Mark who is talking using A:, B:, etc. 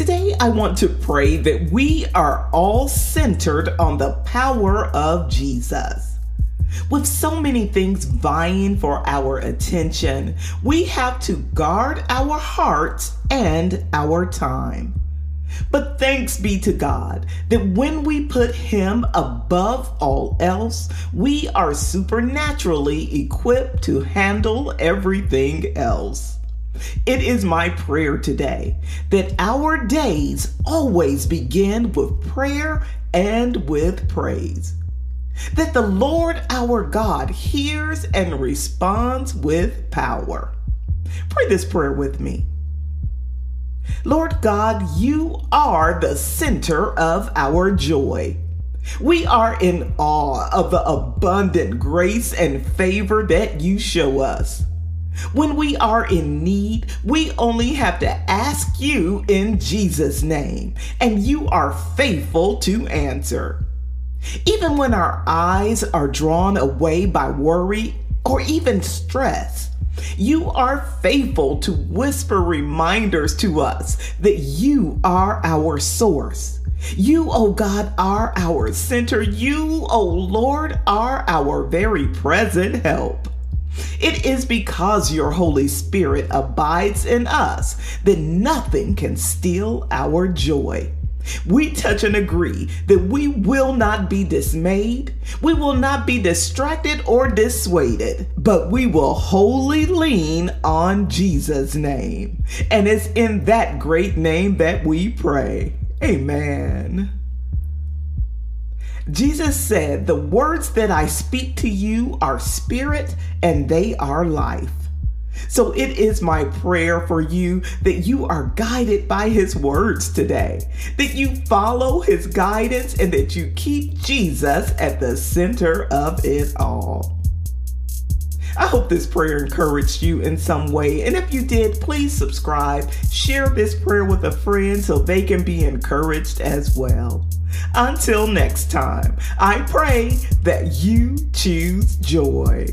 A: Today, I want to pray that we are all centered on the power of Jesus. With so many things vying for our attention, we have to guard our hearts and our time. But thanks be to God that when we put Him above all else, we are supernaturally equipped to handle everything else. It is my prayer today that our days always begin with prayer and with praise. That the Lord our God hears and responds with power. Pray this prayer with me. Lord God, you are the center of our joy. We are in awe of the abundant grace and favor that you show us. When we are in need, we only have to ask you in Jesus' name, and you are faithful to answer. Even when our eyes are drawn away by worry or even stress, you are faithful to whisper reminders to us that you are our source. You, oh God, are our center. You, oh Lord, are our very present help. It is because your Holy Spirit abides in us that nothing can steal our joy. We touch and agree that we will not be dismayed, we will not be distracted or dissuaded, but we will wholly lean on Jesus' name. And it's in that great name that we pray. Amen. Jesus said, The words that I speak to you are spirit and they are life. So it is my prayer for you that you are guided by his words today, that you follow his guidance, and that you keep Jesus at the center of it all. I hope this prayer encouraged you in some way. And if you did, please subscribe, share this prayer with a friend so they can be encouraged as well. Until next time, I pray that you choose joy.